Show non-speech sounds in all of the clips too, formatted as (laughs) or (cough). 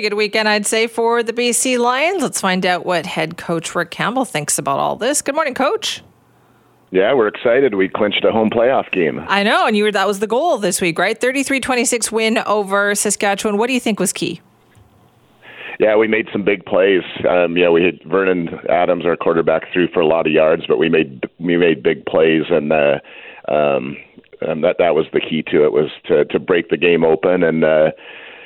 pretty good weekend, I'd say, for the BC Lions. Let's find out what head coach Rick Campbell thinks about all this. Good morning, coach. Yeah, we're excited. We clinched a home playoff game. I know, and you were that was the goal this week, right? 33-26 win over Saskatchewan. What do you think was key? Yeah, we made some big plays. Um, yeah, we had Vernon Adams, our quarterback, threw for a lot of yards, but we made we made big plays, and uh, um, and that that was the key to it was to to break the game open and. Uh,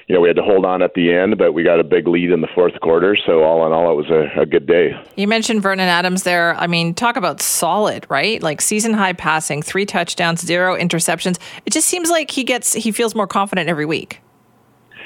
you know, we had to hold on at the end, but we got a big lead in the fourth quarter. So all in all, it was a, a, good day. You mentioned Vernon Adams there. I mean, talk about solid, right? Like season high passing, three touchdowns, zero interceptions. It just seems like he gets he feels more confident every week.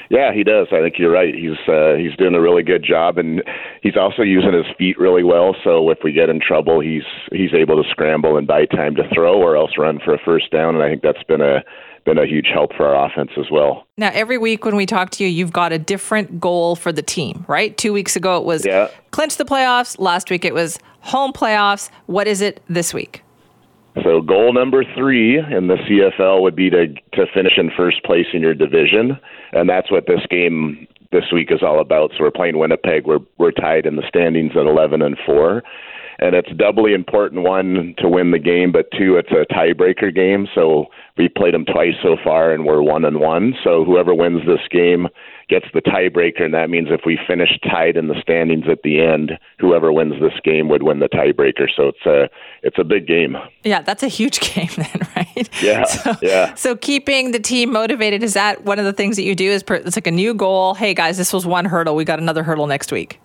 Yeah, he does. I think you're right. He's uh, he's doing a really good job, and he's also using his feet really well. So if we get in trouble, he's he's able to scramble and buy time to throw, or else run for a first down. And I think that's been a been a huge help for our offense as well. Now, every week when we talk to you, you've got a different goal for the team, right? Two weeks ago it was yeah. clinch the playoffs. Last week it was home playoffs. What is it this week? So goal number three in the CFL would be to to finish in first place in your division, and that's what this game this week is all about. So we're playing Winnipeg. We're we're tied in the standings at eleven and four, and it's doubly important one to win the game, but two it's a tiebreaker game. So we played them twice so far, and we're one and one. So whoever wins this game gets the tiebreaker, and that means if we finish tied in the standings at the end, whoever wins this game would win the tiebreaker. So it's a it's a big game. Yeah, that's a huge (laughs) game then, right? Yeah, so, yeah. So keeping the team motivated is that one of the things that you do? Is per, it's like a new goal. Hey guys, this was one hurdle. We got another hurdle next week.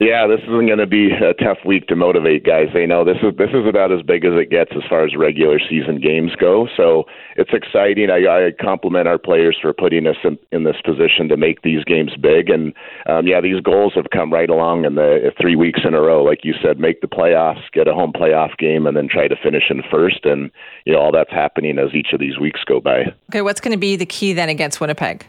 Yeah, this isn't going to be a tough week to motivate guys. They know this is this is about as big as it gets as far as regular season games go. So it's exciting. I, I compliment our players for putting us in, in this position to make these games big. And um, yeah, these goals have come right along in the three weeks in a row. Like you said, make the playoffs, get a home playoff game, and then try to finish in first. And you know all that's happening as each of these weeks go by. Okay, what's going to be the key then against Winnipeg?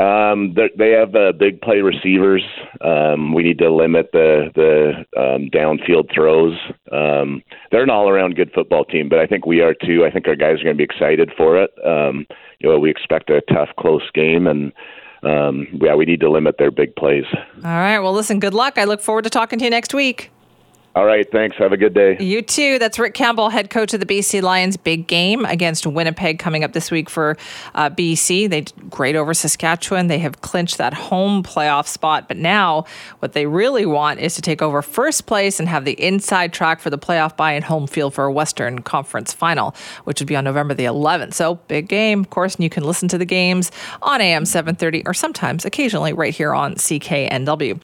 Um, they have uh, big play receivers. Um, we need to limit the the um, downfield throws. Um, they're an all-around good football team, but I think we are too. I think our guys are going to be excited for it. Um, you know, we expect a tough, close game, and um, yeah, we need to limit their big plays. All right. Well, listen. Good luck. I look forward to talking to you next week. All right, thanks. Have a good day. You too. That's Rick Campbell, head coach of the BC Lions. Big game against Winnipeg coming up this week for uh, BC. They great over Saskatchewan. They have clinched that home playoff spot, but now what they really want is to take over first place and have the inside track for the playoff bye and home field for a Western Conference final, which would be on November the 11th. So big game, of course, and you can listen to the games on AM 730 or sometimes, occasionally, right here on CKNW.